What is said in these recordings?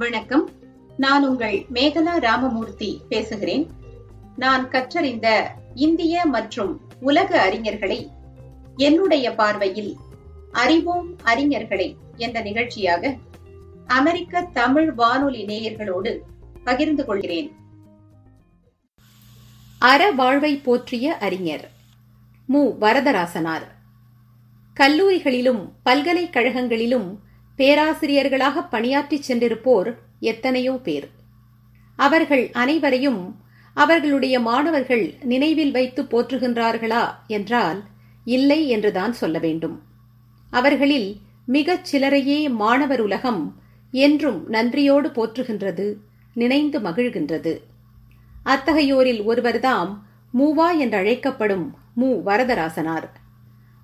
வணக்கம். நான் உங்கள் மேகலா ராமமூர்த்தி பேசுகிறேன். நான் கற்றறிந்த இந்திய மற்றும் உலக அறிஞர்களை என்னுடைய பார்வையில் அறிவோம் அறிஞர்களை என்ற நிகழ்ச்சியாக அமெரிக்க தமிழ் வானொலி நேயர்களோடு பகிர்ந்து கொள்கிறேன். அற வாழ்வை போற்றிய அறிஞர் மு. வரதராசனார். கல்லூரிகளிலும் பல்கலைக்கழகங்களிலும் பேராசிரியர்களாக பணியாற்றிச் சென்றிருப்போர் எத்தனையோ பேர். அவர்கள் அனைவரையும் அவர்களுடைய மாணவர்கள் நினைவில் வைத்து போற்றுகின்றார்களா என்றால் இல்லை என்றுதான் சொல்ல வேண்டும். அவர்களில் மிகச் சிலரையே மாணவர் உலகம் என்றும் நன்றியோடு போற்றுகின்றது நினைந்து மகிழ்கின்றது. அத்தகையோரில் ஒருவர்தாம் மூவா என்றழைக்கப்படும் மு. வரதராசனார்.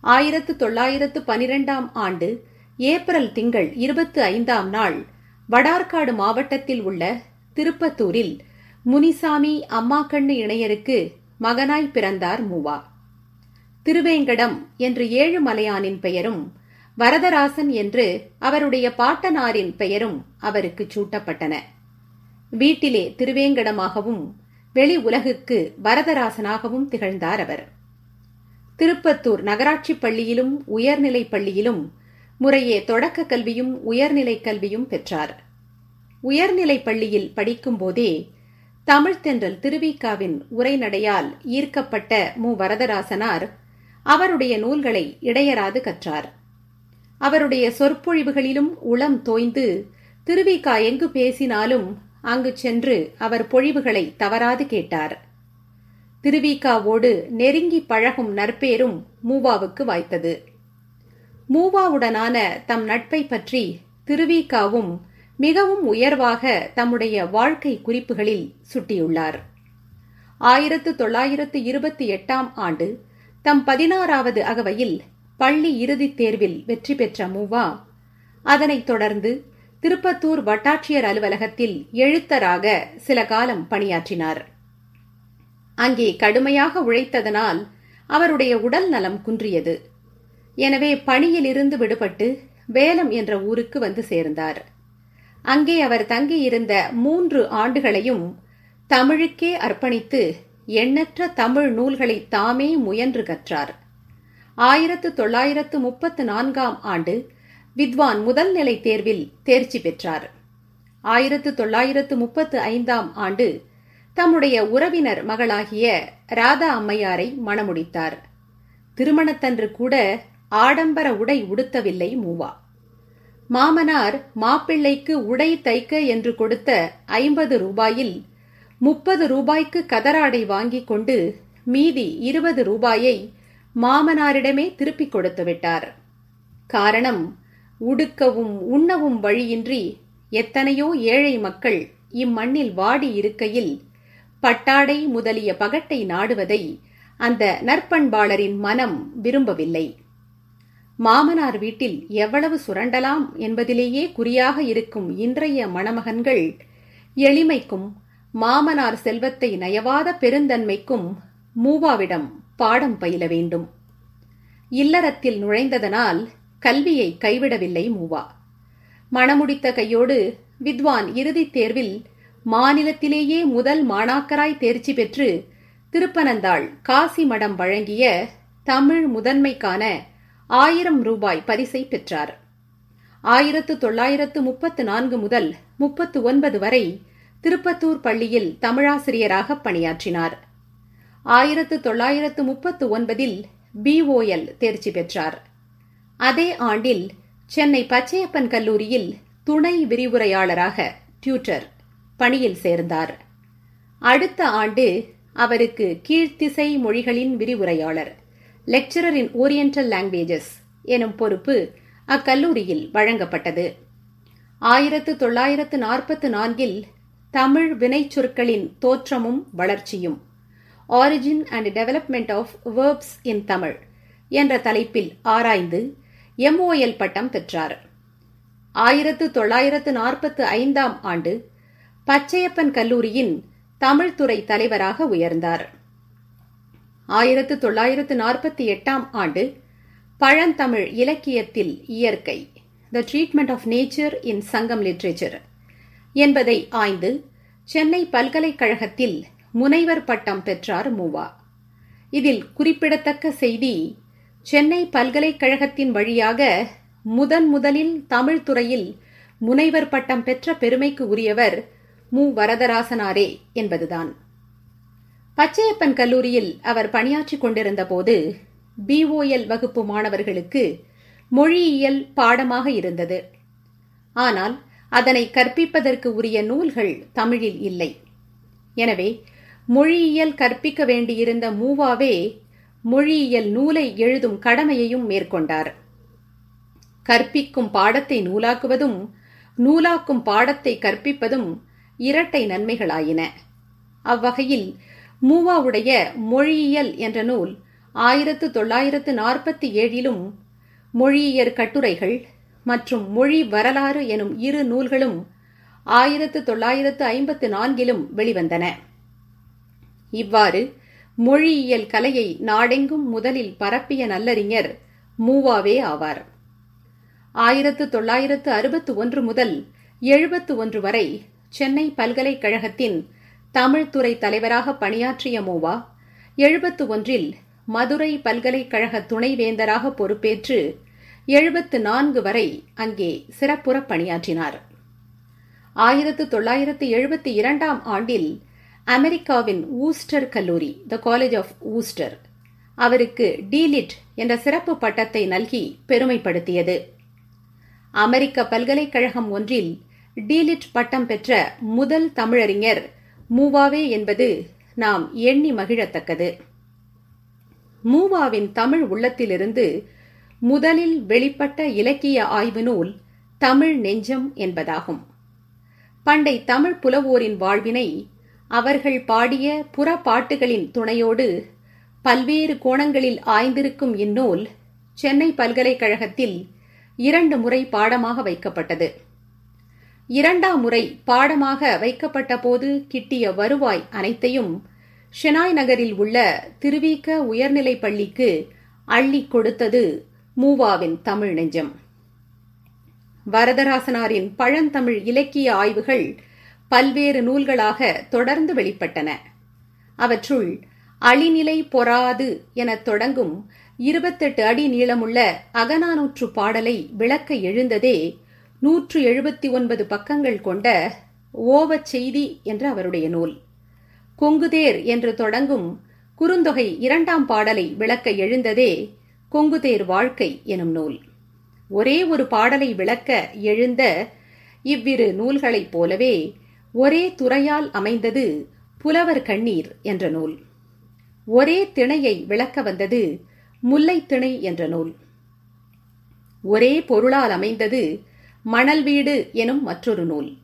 ஆயிரத்து தொள்ளாயிரத்து பனிரெண்டாம் ஆண்டு ஏப்ரல் திங்கள் இருபத்தி ஐந்தாம் நாள் வடார்காடு மாவட்டத்தில் உள்ள திருப்பத்தூரில் முனிசாமி அம்மாக்கண்ணு இணையருக்கு மகனாய் பிறந்தார் மூவா. திருவேங்கடம் என்று ஏழு மலையானின் பெயரும் வரதராசன் என்று அவருடைய பாட்டனாரின் பெயரும் அவருக்கு சூட்டப்பட்டன. வீட்டிலே திருவேங்கடமாகவும் வெளி உலகுக்கு வரதராசனாகவும் திகழ்ந்தார் அவர். திருப்பத்தூர் நகராட்சி பள்ளியிலும் உயர்நிலைப் பள்ளியிலும் முறையே தொடக்க கல்வியும் உயர்நிலைக் கல்வியும் பெற்றார். உயர்நிலைப் பள்ளியில் படிக்கும்போதே தமிழ்த்தென்றல் திருவிக்காவின் உரைநடையால் ஈர்க்கப்பட்ட மு. வரதராசனார் அவருடைய நூல்களை இடையராது கற்றார். அவருடைய சொற்பொழிவுகளிலும் உளம் தோய்ந்து திருவிக்கா எங்கு பேசினாலும் அங்கு சென்று அவர் பொழிவுகளை தவறாது கேட்டார். திருவிக்காவோடு நெருங்கி பழகும் நற்பேரும் மூவாவுக்கு வாய்த்தது. மூவாவுடனான தம் நட்பை பற்றி திருவிக்காவும் மிகவும் உயர்வாக தம்முடைய வாழ்க்கை குறிப்புகளில் சுட்டியுள்ளார். ஆயிரத்து தொள்ளாயிரத்து இருபத்தி எட்டாம் ஆண்டு தம் பதினாறாவது அகவையில் பள்ளி இறுதித் தேர்வில் வெற்றி பெற்ற மூவா அதனைத் தொடர்ந்து திருப்பத்தூர் வட்டாட்சியர் அலுவலகத்தில் எழுத்தராக சில காலம் பணியாற்றினார். அங்கே கடுமையாக உழைத்ததனால் அவருடைய உடல் நலம் குன்றியது. எனவே பணியிலிருந்து விடுபட்டு வேலம் என்ற ஊருக்கு வந்து சேர்ந்தார். அங்கே அவர் தங்கியிருந்த மூன்று ஆண்டுகளையும் தமிழுக்கே அர்ப்பணித்து எண்ணற்ற தமிழ் நூல்களை தாமே முயன்று கற்றார். ஆயிரத்து தொள்ளாயிரத்து முப்பத்து நான்காம் ஆண்டு வித்வான் முதல் நிலை தேர்வில் தேர்ச்சி பெற்றார். ஆயிரத்து தொள்ளாயிரத்து முப்பத்து ஐந்தாம் ஆண்டு தம்முடைய உறவினர் மகளாகிய ராதா அம்மையாரை மணமுடித்தார். திருமணத்தன்று கூட ஆடம்பர உடை உடுத்தவில்லை மூவா. மாமனார் மாப்பிள்ளைக்கு உடை தைக்க என்று கொடுத்த ஐம்பது ரூபாயில் முப்பது ரூபாய்க்கு கதராடை வாங்கிக் கொண்டு மீதி இருபது ரூபாயை மாமனாரிடமே திருப்பிக் கொடுத்து விட்டார். காரணம் உடுக்கவும் உண்ணவும் வழியின்றி எத்தனையோ ஏழை மக்கள் இம்மண்ணில் வாடி இருக்கையில் பட்டாடை முதலிய பகட்டை நாடுவதை அந்த நற்பண்பாளரின் மனம் விரும்பவில்லை. மாமனார் வீட்டில் எவ்வளவு சுரண்டலாம் என்பதிலேயே குறியாக இருக்கும் இன்றைய மணமகன்கள் எளிமைக்கும் மாமனார் செல்வத்தை நயவாத பெருந்தன்மைக்கும் மூவாவிடம் பாடம் பயில வேண்டும். இல்லறத்தில் நுழைந்ததனால் கல்வியை கைவிடவில்லை மூவா. மணமுடித்த கையோடு வித்வான் இறுதித் தேர்வில் மாநிலத்திலேயே முதல் மாணாக்கராய் தேர்ச்சி பெற்று திருப்பனந்தாள் காசி மடம் வழங்கிய தமிழ் முதன்மைக்கான ஆயிரம் ரூபாய் பரிசை பெற்றார். ஆயிரத்து தொள்ளாயிரத்து முப்பத்து நான்கு முதல் முப்பத்து ஒன்பது வரை திருப்பத்தூர் பள்ளியில் தமிழாசிரியராக பணியாற்றினார். ஆயிரத்து தொள்ளாயிரத்து முப்பத்து ஒன்பதில் பிஓஎல் தேர்ச்சி பெற்றார். அதே ஆண்டில் சென்னை பச்சையப்பன் கல்லூரியில் துணை விரிவுரையாளராக டியூட்டர் பணியில் சேர்ந்தார். அடுத்த ஆண்டு அவருக்கு கீழ்த்திசை மொழிகளின் விரிவுரையாளர். லெக்சரர் இன் ஓரியண்டல் லாங்குவேஜஸ் எனும் பொறுப்பு அக்கல்லூரியில் வழங்கப்பட்டது. ஆயிரத்து தொள்ளாயிரத்து நாற்பத்து நான்கில் தமிழ் வினைச்சொற்களின் தோற்றமும் வளர்ச்சியும் origin and development of verbs in Tamil என்ற தலைப்பில் ஆராய்ந்து எம்ஓஎல் பட்டம் பெற்றார். ஆயிரத்து தொள்ளாயிரத்து நாற்பத்து ஐந்தாம் ஆண்டு பச்சையப்பன் கல்லூரியின் தமிழ்துறை தலைவராக உயர்ந்தார். ஆயிரத்து தொள்ளாயிரத்து நாற்பத்தி எட்டாம் ஆண்டு பழந்தமிழ் இலக்கியத்தில் இயற்கை the treatment of nature in Sangam literature என்பதை ஆய்ந்து சென்னை பல்கலைக்கழகத்தில் முனைவர் பட்டம் பெற்றார் மூவா. இதில் குறிப்பிடத்தக்க செய்தி சென்னை பல்கலைக்கழகத்தின் வழியாக முதன் முதலில் தமிழ் துறையில் முனைவர் பட்டம் பெற்ற பெருமைக்கு உரியவர் மு. வரதராசனாரே என்பதுதான். பச்சையப்பன் கல்லூரியில் அவர் பணியாற்றிக் கொண்டிருந்த போது பிஓஎல் வகுப்பு மாணவர்களுக்கு மொழியியல் பாடமாக இருந்தது. ஆனால் அதனை கற்பிப்பதற்கு உரிய நூல்கள் தமிழில் இல்லை. எனவே மொழியியல் கற்பிக்க வேண்டியிருந்த மூவாவே மொழியியல் நூலை எழுதும் கடமையையும் மேற்கொண்டார். கற்பிக்கும் பாடத்தை நூலாக்குவதும் நூலாக்கும் பாடத்தை கற்பிப்பதும் இரட்டை நன்மைகளாயின. அவ்வகையில் மூவாவுடைய மொழியியல் என்ற நூல் ஆயிரத்து தொள்ளாயிரத்து நாற்பத்தி ஏழிலும் மொழியியற் கட்டுரைகள் மற்றும் மொழி வரலாறு எனும் இரு நூல்களும் ஆயிரத்து தொள்ளாயிரத்து ஐம்பத்து நான்கிலும் வெளிவந்தன. இவ்வாறு மொழியியல் கலையை நாடெங்கும் முதலில் பரப்பிய நல்லறிஞர் மூவாவே ஆவார். ஆயிரத்து தொள்ளாயிரத்து அறுபத்து ஒன்று முதல் எழுபத்து ஒன்று வரை சென்னை பல்கலைக்கழகத்தின் தமிழ்துறை தலைவராக பணியாற்றிய மூவா எழுபத்து ஒன்றில் மதுரை பல்கலைக்கழக துணைவேந்தராக பொறுப்பேற்று எழுபத்து நான்கு வரை அங்கே சிறப்புற பணியாற்றினார். ஆயிரத்து தொள்ளாயிரத்து எழுபத்தி இரண்டாம் ஆண்டில் அமெரிக்காவின் ஊஸ்டர் கல்லூரி த காலேஜ் ஆஃப் ஊஸ்டர் அவருக்கு டீலிட் என்ற சிறப்பு பட்டத்தை நல்கி பெருமைப்படுத்தியது. அமெரிக்க பல்கலைக்கழகம் ஒன்றில் டீலிட் பட்டம் பெற்ற முதல் தமிழறிஞர் மூவாவே என்பது நாம் எண்ணி மகிழத்தக்கது. மூவாவின் தமிழ் உள்ளத்திலிருந்து முதலில் வெளிப்பட்ட இலக்கிய ஆய்வு நூல் தமிழ் நெஞ்சம் என்பதாகும். பண்டை தமிழ் புலவோரின் வாழ்வினை அவர்கள் பாடிய புறப்பாட்டுகளின் துணையோடு பல்வேறு கோணங்களில் ஆய்ந்திருக்கும் இந்நூல் சென்னை பல்கலைக்கழகத்தில் இரண்டு முறை பாடமாக வைக்கப்பட்டது. இரண்டாம் முறை பாடமாக வைக்கப்பட்ட போது கிட்டிய வருவாய் அனைத்தையும் ஷெனாய் நகரில் உள்ள திருவிக உயர்நிலைப் பள்ளிக்கு அள்ளி கொடுத்தது மூவாவின் தமிழ் நெஞ்சம். வரதராசனாரின் பழந்தமிழ் இலக்கிய ஆய்வுகள் பல்வேறு நூல்களாக தொடர்ந்து வெளிப்பட்டன. அவற்றுள் அழிநிலை பொறாது எனத் தொடங்கும் இருபத்தெட்டு அடி நீளமுள்ள அகநானூற்று பாடலை விளக்க எழுந்ததே நூற்று எழுபத்தி ஒன்பது பக்கங்கள் கொண்ட ஓவச் செய்தி என்ற அவருடைய நூல். கொங்குதேர் என்று தொடங்கும் குறுந்தொகை இரண்டாம் பாடலை விளக்க எழுந்ததே கொங்குதேர் வாழ்க்கை எனும் நூல். ஒரே ஒரு பாடலை விளக்க எழுந்த இவ்விரு நூல்களைப் போலவே ஒரே துறையால் அமைந்தது புலவர் கண்ணீர் என்ற நூல். ஒரே திணையை விளக்க வந்தது முல்லை திணை என்ற நூல். ஒரே பொருளால் அமைந்தது மணல் வீடு எனும் மற்றொரு நூல்.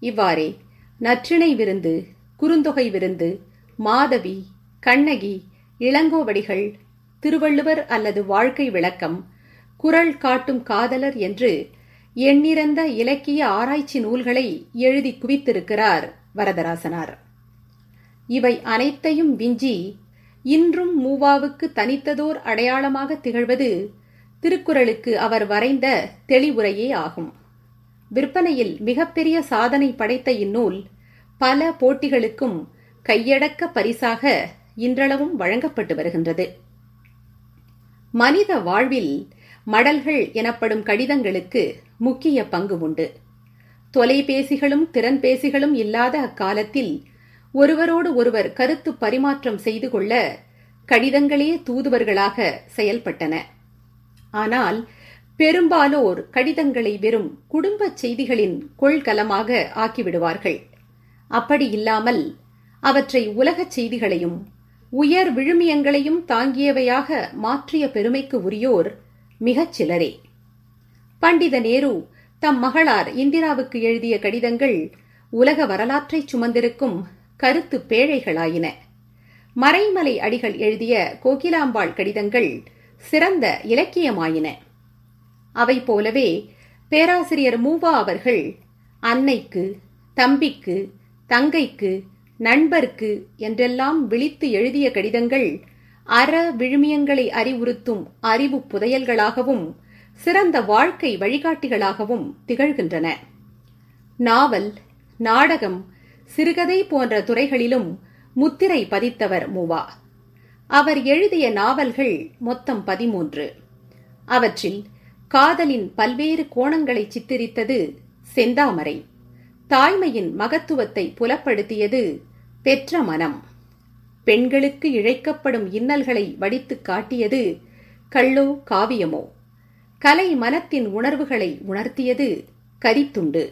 இவ்வாறே நற்றிணை விருந்து குறுந்தொகை விருந்து மாதவி கண்ணகி இளங்கோவடிகள் திருவள்ளுவர் அல்லது வாழ்க்கை விளக்கம் குரல் காட்டும் காதலர் என்று எண்ணிறந்த இலக்கிய ஆராய்ச்சி நூல்களை எழுதி குவித்திருக்கிறார் வரதராசனார். இவை அனைத்தையும் விஞ்சி இன்றும் மூவாவுக்கு தனித்ததோர் அடையாளமாக திகழ்வது திருக்குறளுக்கு அவர் வரைந்த தெளிவுரையே ஆகும். விற்பனையில் மிகப்பெரிய சாதனை படைத்த இந்நூல் பல போட்டிகளுக்கும் கையடக்க பரிசாக இன்றளவும் வழங்கப்பட்டு வருகின்றது. மனித வாழ்வில் மடல்கள் எனப்படும் கடிதங்களுக்கு முக்கிய பங்கு உண்டு. தொலைபேசிகளும் திறன்பேசிகளும் இல்லாத அக்காலத்தில் ஒருவரோடு ஒருவர் கருத்து பரிமாற்றம் செய்து கொள்ள கடிதங்களே தூதுவர்களாக செயல்பட்டன. ஆனால் பெரும்பாலோர் கடிதங்களை வெறும் குடும்பச் செய்திகளின் கொள்கலமாக ஆக்கிவிடுவார்கள். அப்படி இல்லாமல் அவற்றை உலகச் செய்திகளையும் உயர் விழுமியங்களையும் தாங்கியவையாக மாற்றிய பெருமைக்கு உரியோர் மிகச் சிலரே. பண்டித நேரு தம் மகளார் இந்திராவுக்கு எழுதிய கடிதங்கள் உலக வரலாற்றை சுமந்திருக்கும் கருத்து பேழைகளாயின. மறைமலை அடிகள் எழுதிய கோகிலாம்பாள் கடிதங்கள் சிறந்த இலக்கியமாயின. அவை போலவே பேராசிரியர் மூவா அவர்கள் அன்னைக்கு தம்பிக்கு தங்கைக்கு நண்பர்க்கு என்றெல்லாம் விழித்து எழுதிய கடிதங்கள் அற விழுமியங்களை அறிவுறுத்தும் அறிவு புதையல்களாகவும் சிறந்த வாழ்க்கை வழிகாட்டிகளாகவும் திகழ்கின்றன. நாவல் நாடகம் சிறுகதை போன்ற துறைகளிலும் முத்திரை பதித்தவர் மூவா. அவர் எழுதிய நாவல்கள் மொத்தம் பதிமூன்று. அவற்றில் காதலின் பல்வேறு கோணங்களை சித்தரித்தது செந்தாமரை. தாய்மையின் மகத்துவத்தை புலப்படுத்தியது பெற்ற மனம் பெண்களுக்கு இழைக்கப்படும் இன்னல்களை வடித்துக் காட்டியது கள்ளோ காவியமோ. கலை மனத்தின் உணர்வுகளை உணர்த்தியது கரித்துண்டு.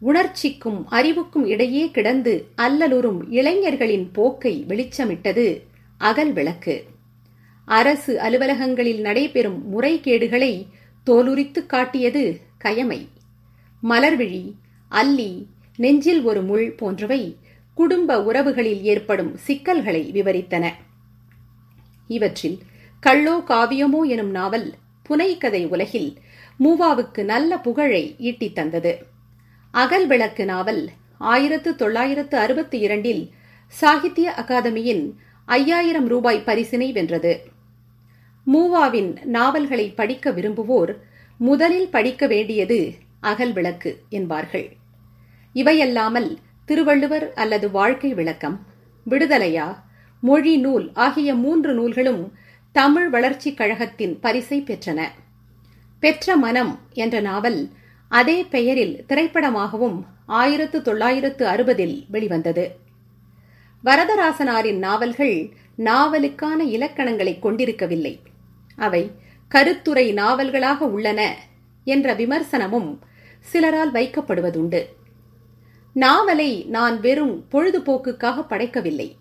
உணர்ச்சிக்கும் அறிவுக்கும் இடையே கிடந்து அல்லலுறும் இளைஞர்களின் போக்கை வெளிச்சமிட்டது அகல் விளக்கு. அரசு அலுவலகங்களில் நடைபெறும் முறைகேடுகளை தோலுரித்து காட்டியது கயமை. மலர்விழி அல்லி நெஞ்சில் ஒரு முள் போன்றவை குடும்ப உறவுகளில் ஏற்படும் சிக்கல்களை விவரித்தன. இவற்றில் கள்ளோ காவியமோ எனும் நாவல் புனைக்கதை உலகில் மூவாவுக்கு நல்ல புகழை ஈட்டித் தந்தது. அகல் விளக்கு நாவல் ஆயிரத்து தொள்ளாயிரத்து அறுபத்தி இரண்டில் சாகித்ய அகாதமியின் ஐயாயிரம் ரூபாய் பரிசினை வென்றது. மூவாவின் நாவல்களை படிக்க விரும்புவோர் முதலில் படிக்க வேண்டியது அகல் விளக்கு என்பார்கள். இவையல்லாமல் திருவள்ளுவர் அல்லது வாழ்க்கை விளக்கம் விடுதலையா மொழி நூல் ஆகிய மூன்று நூல்களும் தமிழ் வளர்ச்சிக் கழகத்தின் பரிசை பெற்றன. பெற்ற மனம் என்ற நாவல் அதே பெயரில் திரைப்படமாகவும் ஆயிரத்து தொள்ளாயிரத்து அறுபதில் வெளிவந்தது. வரதராசனாரின் நாவல்கள் நாவலுக்கான இலக்கணங்களை கொண்டிருக்கவில்லை. அவை கருத்துரை நாவல்களாக உள்ளன என்ற விமர்சனமும் சிலரால் வைக்கப்படுவதுண்டு. நாவலை நான் வெறும் பொழுதுபோக்குக்காக படைக்கவில்லை.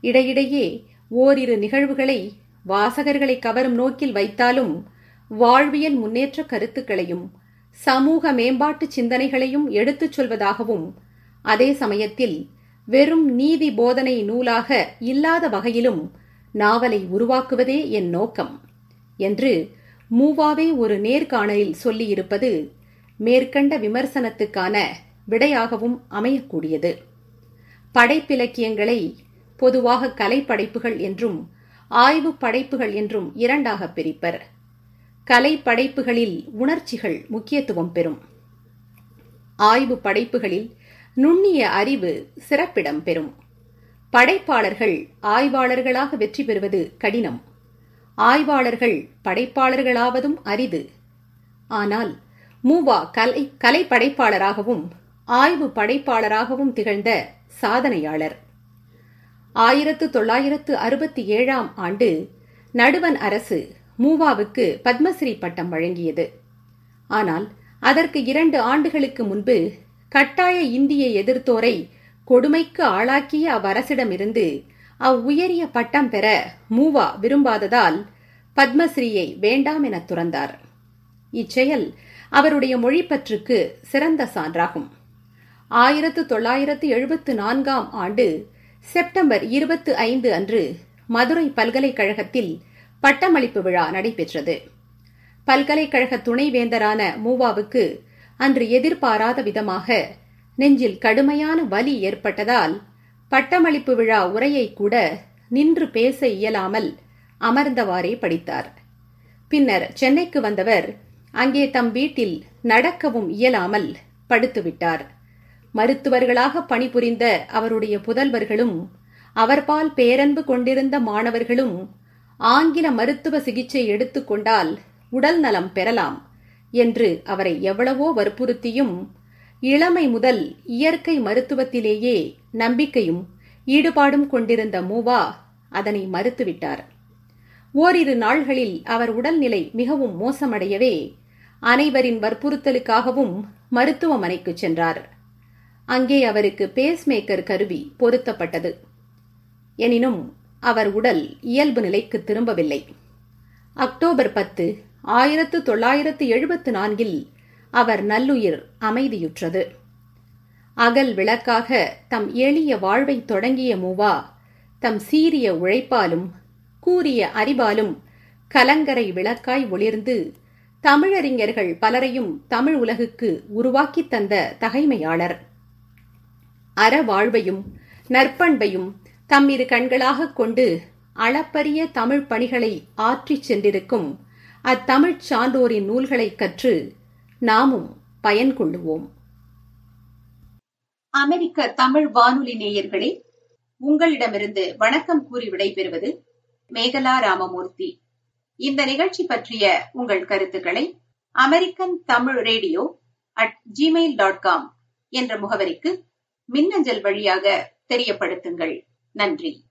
இடையிடையே ஓரிரு நிகழ்வுகளை வாசகர்களை கவரும் நோக்கில் வைத்தாலும் வாழ்வியல் முன்னேற்ற கருத்துக்களையும் சமூக மேம்பாட்டு சிந்தனைகளையும் எடுத்துச் சொல்வதாகவும் அதே சமயத்தில் வெறும் நீதி போதனை நூலாக இல்லாத வகையிலும் நாவலை உருவாக்குவதே என் நோக்கம் என்று மூவாவே ஒரு நேர்காணலில் சொல்லியிருப்பது மேற்கண்ட விமர்சனத்துக்கான விடையாகவும் அமையக்கூடியது. படைப்பிலக்கியங்களை பொதுவாக கலைப்படைப்புகள் என்றும் ஆய்வு படைப்புகள் என்றும் இரண்டாக பிரிப்பர். கலை படைப்புகளில் உணர்ச்சிகள் முக்கியத்துவம் பெறும். ஆய்வு படைப்புகளில் நுண்ணிய அறிவு சிறப்பிடம் பெறும். படைப்பாளர்கள் ஆய்வாளர்களாக வெற்றி பெறுவது கடினம். ஆய்வாளர்கள் படைப்பாளர்களாவதும் அரிது. ஆனால் மூவா கலை கலை படைப்பாளராகவும் ஆய்வு படைப்பாளராகவும் திகழ்ந்த சாதனையாளர். ஆயிரத்து தொள்ளாயிரத்து அறுபத்தி ஏழாம் ஆண்டு நடுவன் அரசு மூவாவுக்கு பத்மஸ்ரீ பட்டம் வழங்கியது. ஆனால் அதற்கு இரண்டு ஆண்டுகளுக்கு முன்பு கட்டாய இந்திய எதிர்த்தோரை கொடுமைக்கு ஆளாக்கிய அவ்வரசிடமிருந்து அவ்வுயரிய பட்டம் பெற மூவா விரும்பாததால் பத்மஸ்ரீயை வேண்டாம் என துறந்தார். இச்செயல் அவருடைய மொழிப்பற்றுக்கு சிறந்த சான்றாகும். ஆயிரத்து தொள்ளாயிரத்து எழுபத்து நான்காம் ஆண்டு செப்டம்பர் இருபத்து ஐந்து அன்று மதுரை பல்கலைக்கழகத்தில் பட்டமளிப்பு விழா நடைபெற்றது. பல்கலைக்கழக துணைவேந்தரான மூவாவுக்கு அன்று எதிர்பாராத விதமாக நெஞ்சில் கடுமையான வலி ஏற்பட்டதால் பட்டமளிப்பு விழா உரையை கூட நின்று பேச இயலாமல் அமர்ந்தவாறே படித்தார். பின்னர் சென்னைக்கு வந்தவர் அங்கே தம் வீட்டில் நடக்கவும் இயலாமல் படுத்துவிட்டார். மருத்துவர்களாக பணிபுரிந்த அவருடைய புதல்வர்களும் அவர்பால் பேரன்பு கொண்டிருந்த மாணவர்களும் ஆங்கில மருத்துவ சிகிச்சை எடுத்துக்கொண்டால் உடல் நலம் பெறலாம். என்று அவரை எவ்வளவோ வற்புறுத்தியும் இளமை முதல் இயற்கை மருத்துவத்திலேயே நம்பிக்கையும் ஈடுபாடும் கொண்டிருந்த மூவா அதனை மறுத்துவிட்டார். ஓரிரு நாள்களில் அவர் உடல்நிலை மிகவும் மோசமடையவே அனைவரின் வற்புறுத்தலுக்காகவும் மருத்துவமனைக்கு சென்றார். அங்கே அவருக்கு பேஸ்மேக்கர் கருவி பொருத்தப்பட்டது. எனினும் அவர் உடல் இயல்பு நிலைக்கு திரும்பவில்லை. அக்டோபர் பத்து ஆயிரத்து தொள்ளாயிரத்து எழுபத்து நான்கில் அவர் நல்லுயிர் அமைதியுற்றது. அகல் விளக்காக தம் எளிய வாழ்வை தொடங்கிய மூவா தம் சீரிய உழைப்பாலும் கூறிய அறிவாலும் கலங்கரை விளக்காய் ஒளிர்ந்து தமிழறிஞர்கள் பலரையும் தமிழ் உலகுக்கு உருவாக்கித் தந்த தகைமையாளர். அற வாழ்வையும் நற்பண்பையும் தம்மிரு கண்களாகக் கொண்டு அளப்பரிய தமிழ் பணிகளை ஆற்றிச் சென்றிருக்கும் அத்தமிழ்ச் சான்றோரின் நூல்களைக் கற்று நாமும் பயன் கொள்ளுவோம். அமெரிக்க தமிழ் வானொலி நேயர்களே உங்களிடமிருந்து வணக்கம் கூறி விடைபெறுவது மேகலா ராமமூர்த்தி. இந்த நிகழ்ச்சி பற்றிய உங்கள் கருத்துக்களை American Tamil radio at Gmail dot com என்ற முகவரிக்கு மின்னஞ்சல் வழியாக தெரியப்படுத்துங்கள். நன்றி.